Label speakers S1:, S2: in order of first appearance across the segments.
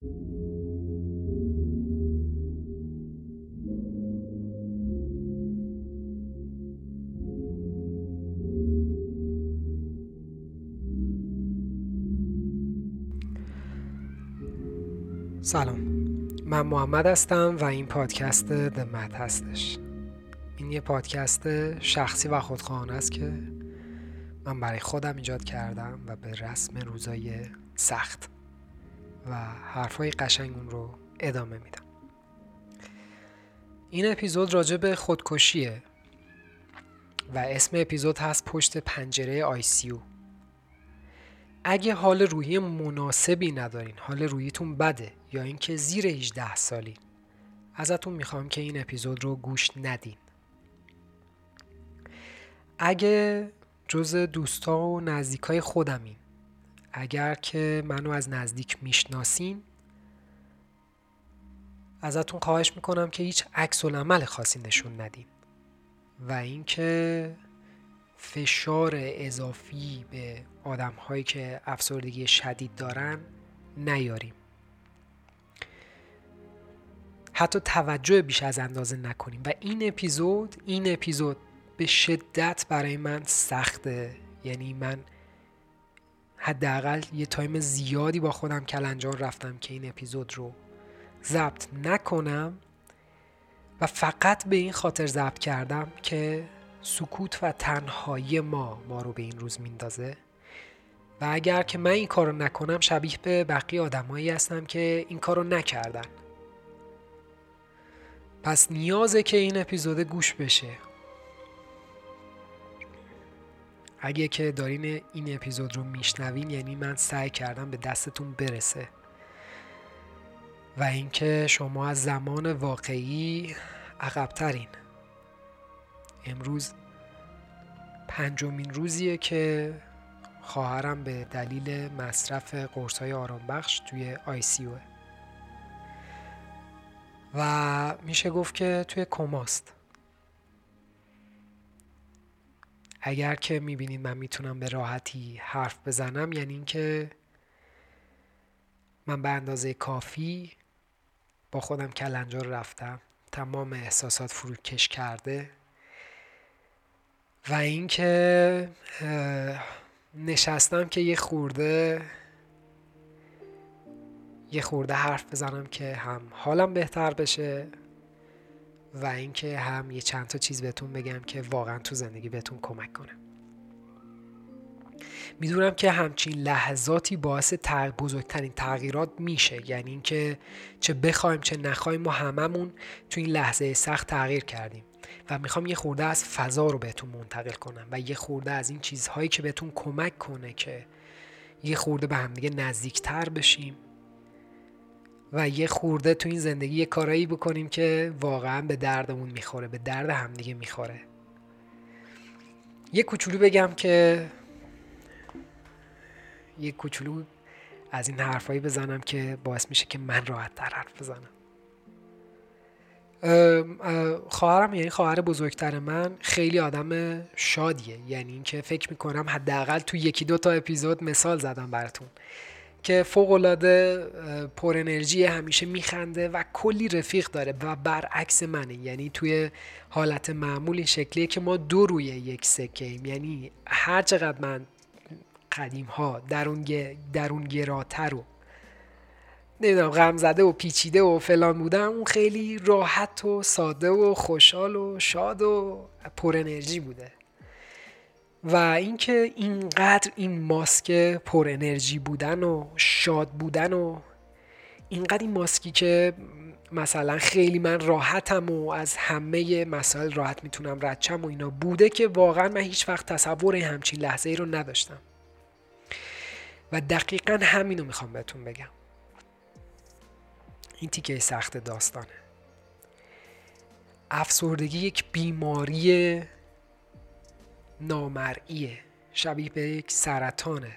S1: سلام. من محمد هستم و این پادکست دمت هستش. این یه پادکست شخصی و خودخواهانه است که من برای خودم ایجاد کردم و به رسم روزای سخت و حرفای قشنگ اون رو ادامه میدم. این اپیزود راجع به خودکشیه و اسم اپیزود هست پشت پنجره آیسیو اگه حال روحی مناسبی ندارین حال روحیتون بده یا اینکه زیر 18 سالی ازتون می‌خوام که این اپیزود رو گوش ندین. اگه جز دوستا و نزدیکای خودمین اگر که منو از نزدیک می‌شناسین ازتون خواهش می‌کنم که هیچ عکس عمل خاصی نشون ندین و اینکه فشار اضافی به آدم هایی که افسردگی شدید دارن نیاریم. حتی توجه بیش از اندازه نکنیم و این اپیزود این اپیزود به شدت برای من سخته. یعنی من حداقل یه تایم زیادی با خودم کلنجان رفتم که این اپیزود رو ضبط نکنم و فقط به این خاطر ضبط کردم که سکوت و تنهایی ما ما رو به این روز میندازه. و اگر که من این کارو نکنم شبیه به بقیه آدمایی هستم که این کارو نکردن. پس نیازه که این اپیزود گوش بشه. اگه که دارین این اپیزود رو میشنوین یعنی من سعی کردم به دستتون برسه. و اینکه شما از زمان واقعی عقبترین. امروز پنجمین روزیه که خواهرم به دلیل مصرف قرص های آرام بخش توی آی و میشه گفت که توی کماست. اگر که می‌بینید من می‌تونم به راحتی حرف بزنم یعنی اینکه من به اندازه کافی با خودم کلنجار رفتم تمام احساسات فروکش کرده و اینکه نشستم که یه خورده یه خورده حرف بزنم که هم حالم بهتر بشه. و اینکه هم یه چند تا چیز بهتون بگم که واقعا تو زندگی بهتون کمک کنه. می‌دونم که همچین لحظاتی باعث بزرگترین تغییرات میشه. یعنی اینکه چه بخوایم چه نخوایم ما هممون تو این لحظه سخت تغییر کردیم. و می‌خوام یه خورده از فضا رو بهتون منتقل کنم و یه خورده از این چیزهایی که بهتون کمک کنه که یه خورده به همدیگه نزدیکتر بشیم. و یه خورده تو این زندگی یه کارایی بکنیم که واقعا به دردمون می‌خوره به درد همدیگه می‌خوره. یه کوچولو بگم که یه کوچولو از این حرفایی بزنم که باعث میشه که من راحت تر حرف بزنم. خواهرم یعنی خواهر بزرگتر من خیلی آدم شادیه. یعنی اینکه فکر می‌کنم حداقل تو یکی دو تا اپیزود مثال زدم براتون. که فوق العاده پر انرژی همیشه میخنده و کلی رفیق داره و برعکس منه. یعنی توی حالت معمول این شکلیه که ما دو روی یک سکه یعنی هر چقدر من قدیم ها درون, درون گراتر و نمی‌دونم غم زده و پیچیده و فلان بودم اون خیلی راحت و ساده و خوشحال و شاد و پر انرژی بوده. و اینکه اینقدر این ماسک پر انرژی بودن و شاد بودن و اینقدر این ماسکی که مثلا خیلی من راحتم و از همه مسائل راحت می‌تونم ردچم و اینا بوده که واقعا من هیچ وقت تصور همچین لحظه ای رو نداشتم. و دقیقا همینو می‌خوام بهتون بگم. این تیکه سخت داستانه. افسردگی یک بیماری نامرئیه. شبیه به یک سرطانه.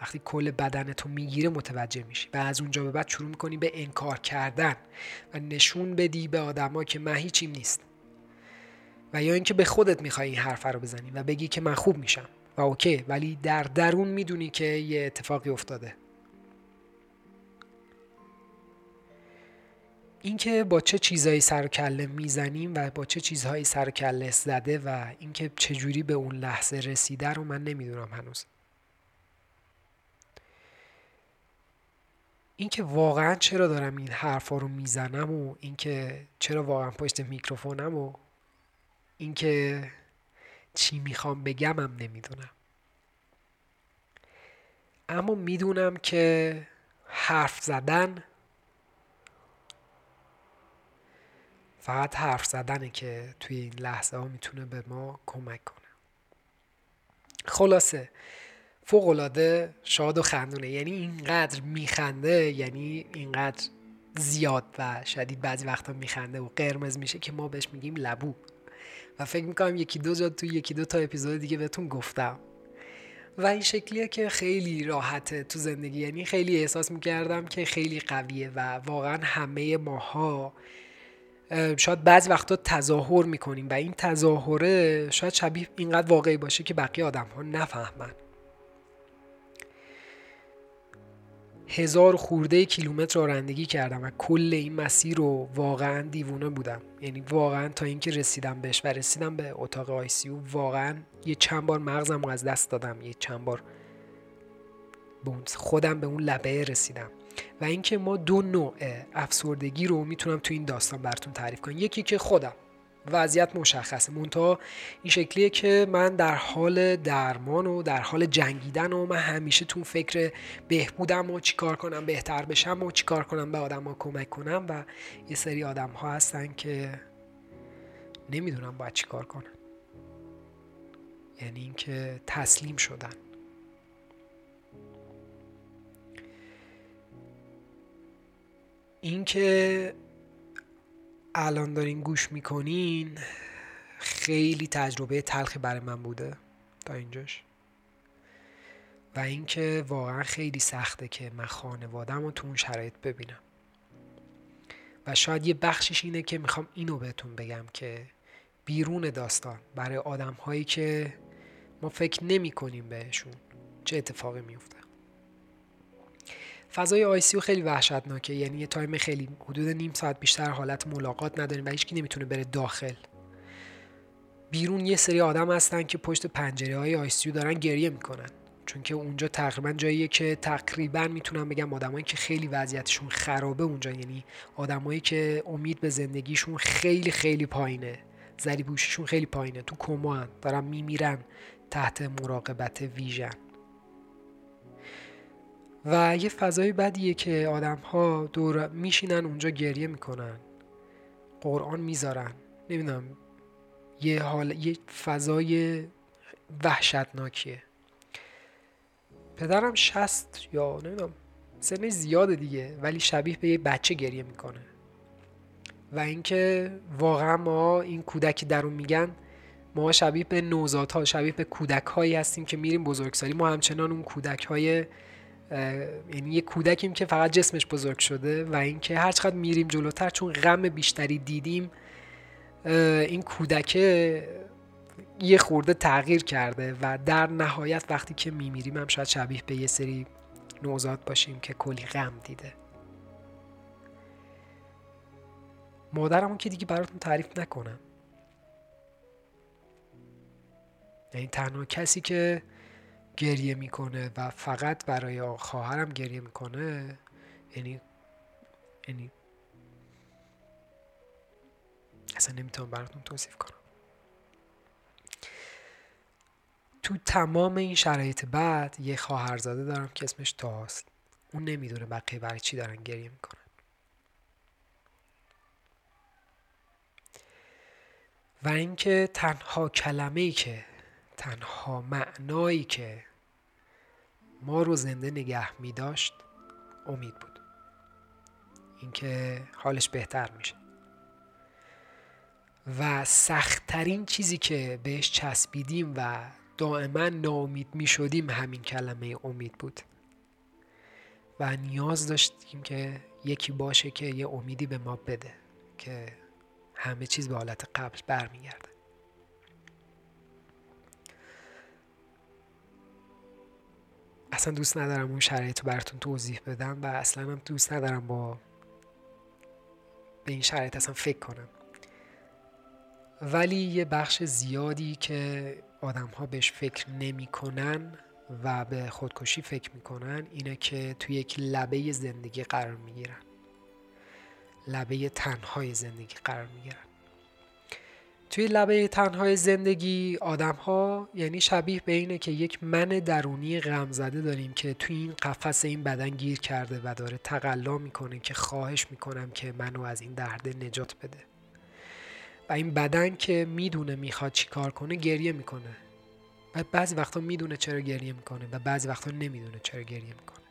S1: وقتی کل بدنتو می‌گیره متوجه میشی و از اونجا به بعد شروع می‌کنی به انکار کردن و نشون بدی به آدما که من هیچیم نیست. و یا اینکه به خودت می‌خوای این حرف رو بزنی و بگی که من خوب میشم. و اوکی ولی در درون می‌دونی که یه اتفاقی افتاده. اینکه با چه چیزهایی سر کله می‌زنیم و با چه چیزهایی سر کله زده و اینکه چجوری به اون لحظه رسیده رو من نمی‌دونم هنوز. اینکه واقعا چرا دارم این حرفا رو می‌زنم و اینکه چرا واقعا پشت میکروفونم و اینکه چی می‌خوام بگمم نمی‌دونم. اما می‌دونم که حرف زدن فقط حرف زدنه که توی این لحظه ها می‌تونه به ما کمک کنه. خلاصه فوقالعاده شاد و خندونه. یعنی اینقدر میخنده یعنی اینقدر زیاد و شدید بعضی وقتا میخنده و قرمز میشه که ما بهش میگیم لبو. و فکر می‌کنم یکی دو جا تو یکی دو تا اپیزود دیگه بهتون گفتم. و این شکلیه که خیلی راحته تو زندگی. یعنی خیلی احساس می‌کردم که خیلی قویه و واقعا همه ماها شاید بعضی وقتا تظاهر می‌کنیم و این تظاهره شاید شبیه اینقدر واقعی باشه که بقیه آدم ها نفهمن. هزار خورده کیلومتر رانندگی کردم و کل این مسیر رو واقعا دیوونه بودم. یعنی واقعا تا اینکه رسیدم بهش و رسیدم به اتاق آیسیو واقعا یه چند بار مغزم رو از دست دادم. یه چند بار خودم به اون لبه رسیدم. و اینکه ما دو نوع افسردگی رو می‌تونم تو این داستان براتون تعریف کنم. یکی که خودم وضعیت مشخصه. مونتا این شکلیه که من در حال درمان و در حال جنگیدن و من همیشه تو فکر بهبودم و چیکار کنم بهتر بشم و چیکار کنم به آدم ها کمک کنم و یه سری آدم ها هستن که نمی‌دونم باید چیکار کنم یعنی اینکه تسلیم شدن. اینکه الان دارین گوش می‌کنین خیلی تجربه تلخی برای من بوده تا اینجاش. و اینکه واقعا خیلی سخته که من خانوادم رو تو اون شرایط ببینم. و شاید یه بخشش اینه که می‌خوام اینو بهتون بگم که بیرون داستان برای آدم هایی که ما فکر نمی کنیم بهشون چه اتفاقی میفته فضای ICU خیلی وحشتناکه. یعنی یه تایم خیلی حدود نیم ساعت بیشتر حالت ملاقات نداریم و هیچکی نمی‌تونه بره داخل. بیرون یه سری آدم هستن که پشت پنجره های ICU دارن گریه می‌کنن. چون که اونجا تقریبا جاییه که تقریبا می‌تونم بگم آدمایی که خیلی وضعیتشون خرابه اونجا. یعنی آدمایی که امید به زندگیشون خیلی خیلی پایینه. زری بوششون خیلی پایینه. تو کما دارن میمیرن تحت مراقبت ویژن. و یه فضای بدیه که آدم ها دور میشینن اونجا گریه می‌کنن. قرآن می‌ذارن. نمی‌دونم یه حال یه فضای وحشتناکیه. پدرم شست یا نمی‌دونم سن زیاده دیگه ولی شبیه به یه بچه گریه می‌کنه. و اینکه واقعا ما این کودکی درون میگن ما شبیه به نوزادها شبیه به کودک هایی هستیم که میریم بزرگسالی. ما همچنان اون کودک های یعنی یه کودکیم که فقط جسمش بزرگ شده و اینکه هر چقدر میریم جلوتر چون غم بیشتری دیدیم این کودکه یه خورده تغییر کرده و در نهایت وقتی که میمیریم هم شاید شبیه به یه سری نوزاد باشیم که کلی غم دیده. مادرمون که دیگه براتون تعریف نکنم. یعنی تنها کسی که گریه می‌کنه و فقط برای خواهرم گریه می‌کنه یعنی یعنی اصلا نمی‌تونم براتون توصیف کنم. تو تمام این شرایط بعد یه خواهرزاده دارم که اسمش تاست اون نمی‌دونه بقیه برای چی دارن گریه می‌کنن. و اینکه تنها کلمه ای که تنها معنایی که ما رو زنده نگه می داشت امید بود. اینکه حالش بهتر میشه. و سختترین چیزی که بهش چسبیدیم و دائما ناامید می شدیم همین کلمه امید بود. و نیاز داشتیم که یکی باشه که یه امیدی به ما بده که همه چیز به حالت قبل برمیگرده. اصلا دوست ندارم اون شرایط رو براتون توضیح بدم و اصلا هم دوست ندارم با به این شرایط اصلا فکر کنم. ولی یه بخش زیادی که آدم ها بهش فکر نمی‌کنن و به خودکشی فکر می‌کنن اینه که توی یک لبه زندگی قرار می‌گیرن. لبه تنهای زندگی قرار می‌گیرن. توی لبه تنهای زندگی آدم ها یعنی شبیه به اینه که یک من درونی غم زده داریم که توی این قفس این بدن گیر کرده و داره تقلا می‌کنه که خواهش می‌کنم که منو از این درده نجات بده. و این بدن که می‌دونه می‌خواد چیکار کنه گریه می‌کنه. و بعضی وقتا می‌دونه چرا گریه می‌کنه و بعضی وقتا نمی‌دونه چرا گریه می‌کنه.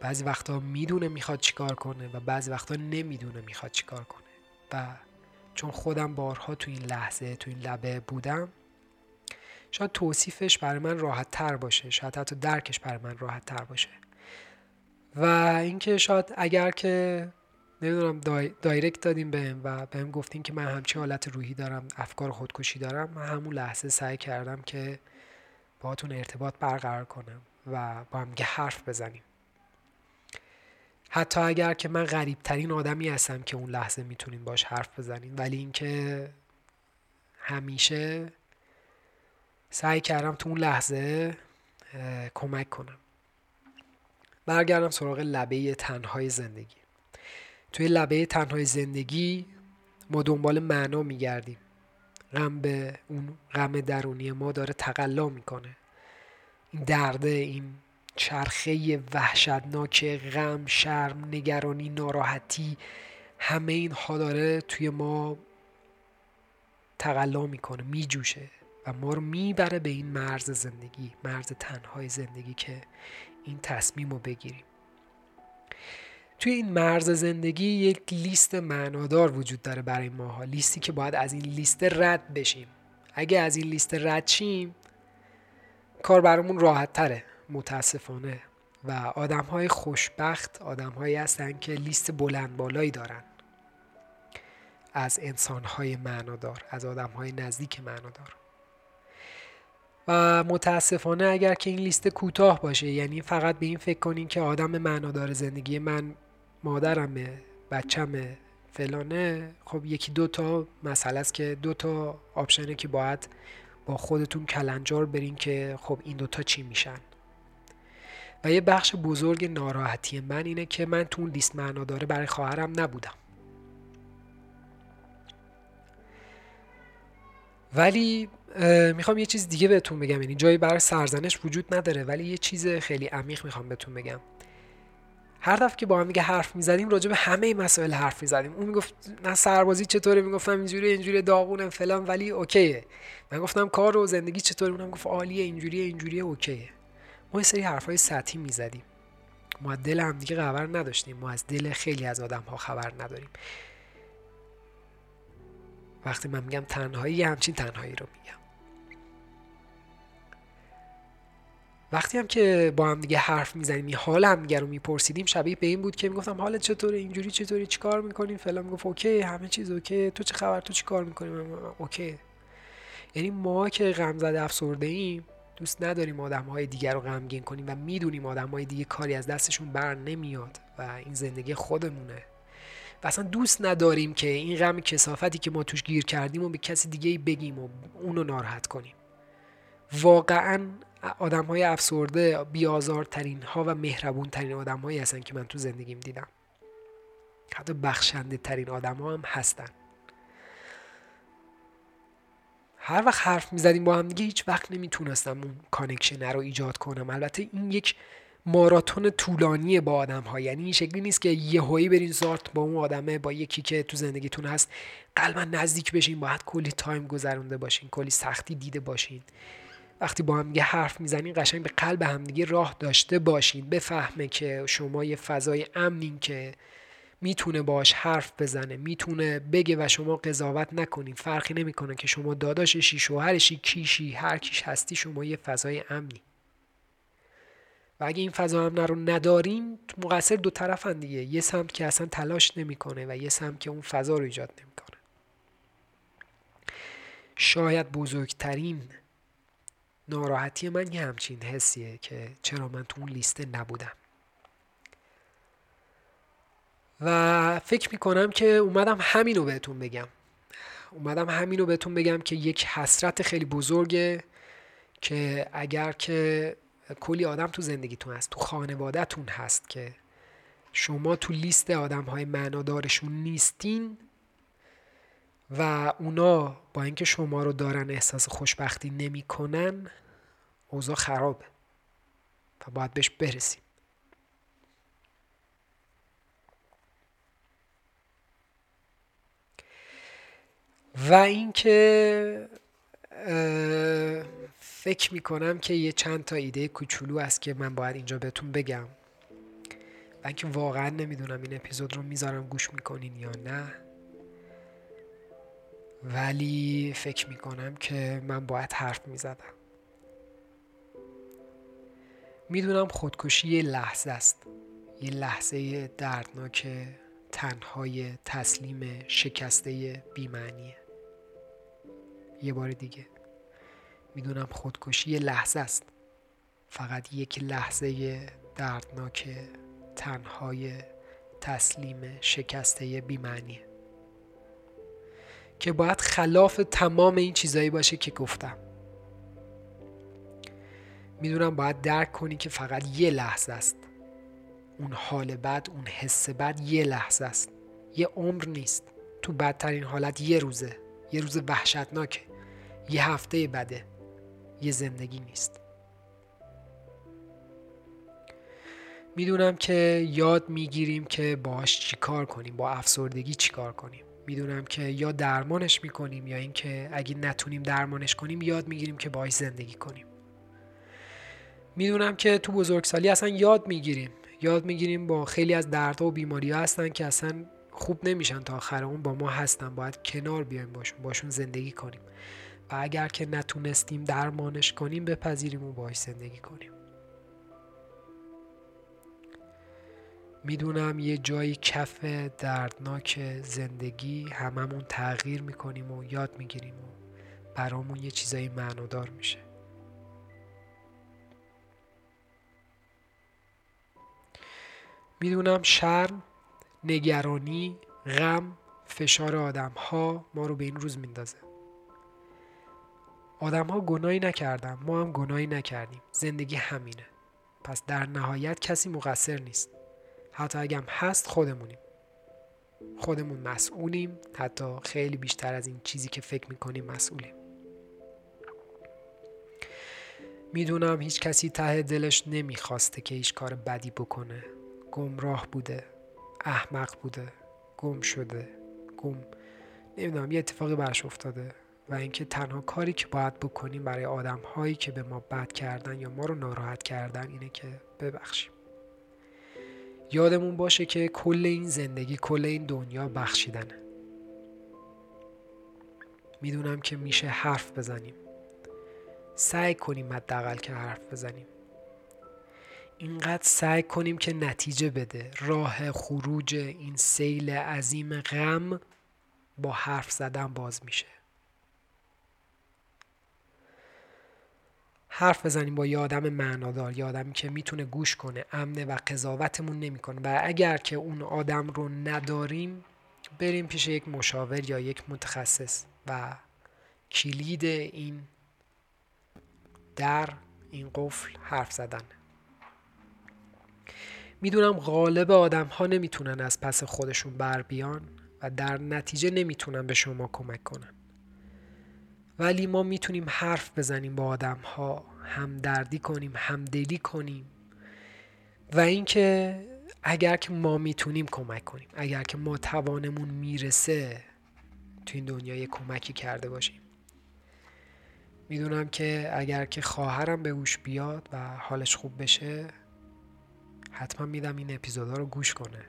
S1: بعضی وقتا می‌دونه می‌خواد چیکار کنه و بعضی وقتا نمی‌دونه می‌خواد چیکار کنه. و چون خودم بارها تو این لحظه تو این لبه بودم شاید توصیفش برای من راحت تر باشه. شاید حتی درکش برای من راحت تر باشه. و اینکه شاید اگر که نمی‌دونم دای، دایرکت دادیم بهم و بهم گفتین که من همچین حالت روحی دارم افکار خودکشی دارم من همون لحظه سعی کردم که باهاتون ارتباط برقرار کنم و با هم حرف بزنیم. حتی اگر که من غریب ترین آدمی هستم که اون لحظه می‌تونین باش حرف بزنین. ولی اینکه همیشه سعی کردم تو اون لحظه کمک کنم. برگردم سراغ لبه تنهای زندگی. توی لبه تنهای زندگی ما دنبال معنا میگردیم. غم به اون غم درونی ما داره تقلا می‌کنه. این درده این چرخه وحشتناک غم شرم نگرانی ناراحتی همه اینها داره توی ما تقلا می‌کنه میجوشه و ما رو می‌بره به این مرز زندگی مرز تنهای زندگی که این تصمیم رو بگیریم. توی این مرز زندگی یک لیست معنادار وجود داره برای ماها لیستی که باید از این لیست رد بشیم. اگه از این لیست رد شیم کار برامون راحت تره متاسفانه. و آدم های خوشبخت آدم هایی هستن که لیست بلند بالایی دارن. از انسان های معنادار از آدم های نزدیک معنادار. و متاسفانه اگر که این لیست کوتاه باشه یعنی فقط به این فکر کنین که آدم معنادار زندگی من مادرمه بچمه فلانه خب یکی دو تا مسئله است که دو تا آپشنه که باید با خودتون کلنجار برین که خب این دوتا چی میشن. و یه بخش بزرگ ناراحتی من اینه که من تو اون لیست معنا داره برای خواهرم نبودم. ولی می‌خوام یه چیز دیگه بهتون بگم. یعنی جایی برای سرزنش وجود نداره ولی یه چیز خیلی عمیق می‌خوام بهتون بگم. هر دفعه که با هم دیگه حرف می‌زدیم راجع به همه مسائل حرف می‌زدیم. اون می‌گفت نه سربازی چطوره؟ می‌گفتم اینجوری اینجوری داغونم فلان. ولی اوکیه. من گفتم کار و زندگی چطوره؟ اونم گفت عالیه اینجوریه اینجوریه اوکیه. ما یه سری حرفای سطحی می‌زدیم. ما دل هم دیگه خبر نداشتیم. ما از دل خیلی از آدم ها خبر نداریم. وقتی من میگم تنهایی همچین تنهایی رو میگم. وقتی هم که با هم دیگه حرف می‌زنیم حال هم دیگه رو میپرسیدیم شبیه به این بود که می‌گفتم حالت چطوره؟ اینجوری چطوری؟ چیکار می‌کنیم فلان می‌گفت OK همه چیز OK. تو چه خبر؟ تو چیکار می‌کنی؟ OK. یعنی ما که غم زده افسرده ایم دوست نداریم آدم های دیگر رو غمگین کنیم و می‌دونیم آدم های دیگه کاری از دستشون بر نمیاد و این زندگی خودمونه. و اصلا دوست نداریم که این غم کثافتی که ما توش گیر کردیم و به کسی دیگه بگیم و اونو ناراحت کنیم. واقعا آدم های افسرده بی‌آزارترین ها و مهربون ترین آدم هستن که من تو زندگیم دیدم. حتی بخشنده ترین آدم ها هم هستن. هر وقت حرف می‌زدیم با هم دیگه هیچ وقت نمی‌تونستم اون connection رو ایجاد کنم. البته این یک ماراتون طولانی با آدم ها یعنی این شکلی نیست که یه هایی برین زارت با اون آدمه با یکی که تو زندگیتون هست قلبا نزدیک بشین باید کلی تایم گذرونده باشین کلی سختی دیده باشین. وقتی با هم حرف می‌زنین قشنگ به قلب همدیگه راه داشته باشین. بفهمه که شما یه فضای امنین که می‌تونه باش حرف بزنه می‌تونه بگه و شما قضاوت نکنین. فرقی نمی‌کنه که شما داداششی شوهرشی کیشی هر کیش هستی شما یه فضای امنی. و اگه این فضا امن رو ندارین مقصر دو طرفن دیگه. یه سمت که اصلا تلاش نمی‌کنه و یه سمت که اون فضا رو ایجاد نمی‌کنه. شاید بزرگترین ناراحتی من یه همچین حسیه که چرا من تو اون لیسته نبودم. و فکر می‌کنم که اومدم همینو بهتون بگم. اومدم همینو بهتون بگم که یک حسرت خیلی بزرگه که اگر که کلی آدم تو زندگیتون هست تو خانوادهتون هست که شما تو لیست آدم های معنادارشون نیستین و اونا با اینکه شما رو دارن احساس خوشبختی نمی‌کنن اوضاع خرابه و باید بهش برسیم. و اینکه فکر می‌کنم که یه چند تا ایده کوچولو است که من باید اینجا بهتون بگم. و اینکه واقعا نمی‌دونم این اپیزود رو می‌ذارم گوش می‌کنین یا نه. ولی فکر می‌کنم که من باید حرف می‌زدم. می‌دونم خودکشی یه لحظه است. یه لحظه دردناک تنهای تسلیم شکسته بیمعنیه. یه بار دیگه. می‌دونم خودکشی یه لحظه است. فقط یک لحظه دردناک تنهای تسلیم شکسته بیمعنیه. که باید خلاف تمام این چیزایی باشه که گفتم. می‌دونم باید درک کنی که فقط یه لحظه است. اون حال بد اون حس بد یه لحظه است. یه عمر نیست. تو بدترین حالت یه روزه. یه روز وحشتناکه. یه هفته بده. یه زندگی نیست. می‌دونم که یاد می‌گیریم که باش چیکار کنیم با افسردگی چیکار کنیم. می‌دونم که یا درمانش می‌کنیم یا اینکه اگه نتونیم درمانش کنیم یاد می‌گیریم که باهاش زندگی کنیم. می‌دونم که تو بزرگسالی اصلا یاد می‌گیریم. یاد می‌گیریم با خیلی از دردها و بیماری ها هستن که اصلا خوب نمیشن تا آخر اون با ما هستن باید کنار بیایم باشون باشون زندگی کنیم. و اگر که نتونستیم درمانش کنیم بپذیریم و باهاش زندگی کنیم. می‌دونم یه جایی کف دردناک زندگی هممون تغییر می‌کنیم و یاد می‌گیریم و برامون یه چیزایی معنادار میشه. می‌دونم شرم نگرانی غم فشار آدم ها ما رو به این روز میندازه. آدم ها گناهی نکردن ما هم گناهی نکردیم. زندگی همینه. پس در نهایت کسی مقصر نیست. حتی اگم هست خودمونیم. خودمون مسئولیم حتی خیلی بیشتر از این چیزی که فکر می‌کنیم مسئولیم. می‌دونم هیچ کسی ته دلش نمی‌خواسته که هیچ کار بدی بکنه. گمراه بوده. احمق بوده گم شده گم. نمی‌دونم یه اتفاقی برش افتاده و اینکه تنها کاری که باید بکنیم برای آدم هایی که به ما بد کردن یا ما رو ناراحت کردن اینه که ببخشیم. یادمون باشه که کل این زندگی کل این دنیا بخشیدنه. می‌دونم که میشه حرف بزنیم. سعی کنیم حداقل که حرف بزنیم. اینقدر سعی کنیم که نتیجه بده. راه خروج این سیل عظیم غم با حرف زدن باز میشه. حرف بزنیم با یه آدم معنادار یه آدمی که می‌تونه گوش کنه امنه و قضاوتمون نمی‌کنه. و اگر که اون آدم رو نداریم بریم پیش یک مشاور یا یک متخصص و کلید این در این قفل حرف زدن. می‌دونم غالب آدم ها نمی‌تونن از پس خودشون بر بیان و در نتیجه نمی‌تونن به شما کمک کنن. ولی ما می‌تونیم حرف بزنیم با آدم ها همدردی کنیم همدلی کنیم و اینکه اگر که ما می‌تونیم کمک کنیم اگر که ما توانمون می‌رسه تو این دنیا یه کمکی کرده باشیم. می‌دونم که اگر که خواهرم به گوش بیاد و حالش خوب بشه حتما میدم این اپیزودا رو گوش کنه.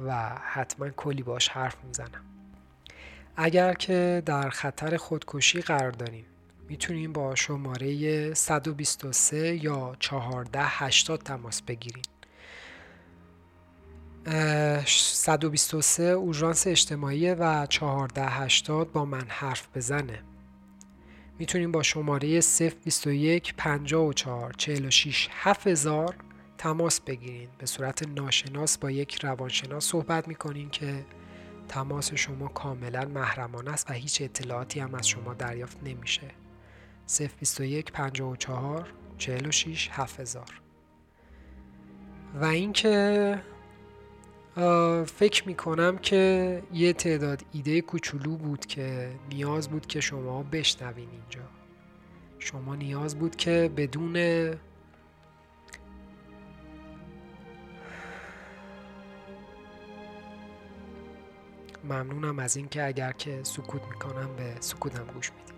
S1: و حتما کلی باش حرف می‌زنم. اگر که در خطر خودکشی قرار داریم می‌تونیم با شماره 123 یا 1480 تماس بگیریم 123 اورژانس اجتماعی و 1480 با من حرف بزنه. می‌تونیم با شماره 021 54 46 7000 تماس بگیرین. به صورت ناشناس با یک روانشناس صحبت می‌کنین که تماس شما کاملا محرمانه است و هیچ اطلاعاتی هم از شما دریافت نمیشه. 021 54 46 7000 و اینکه فکر می‌کنم که یه تعداد ایده کوچولو بود که نیاز بود که شما بشنوین اینجا. شما نیاز بود که بدون ممنونم از اینکه اگر که سکوت می‌کنم به سکوتم گوش می‌دید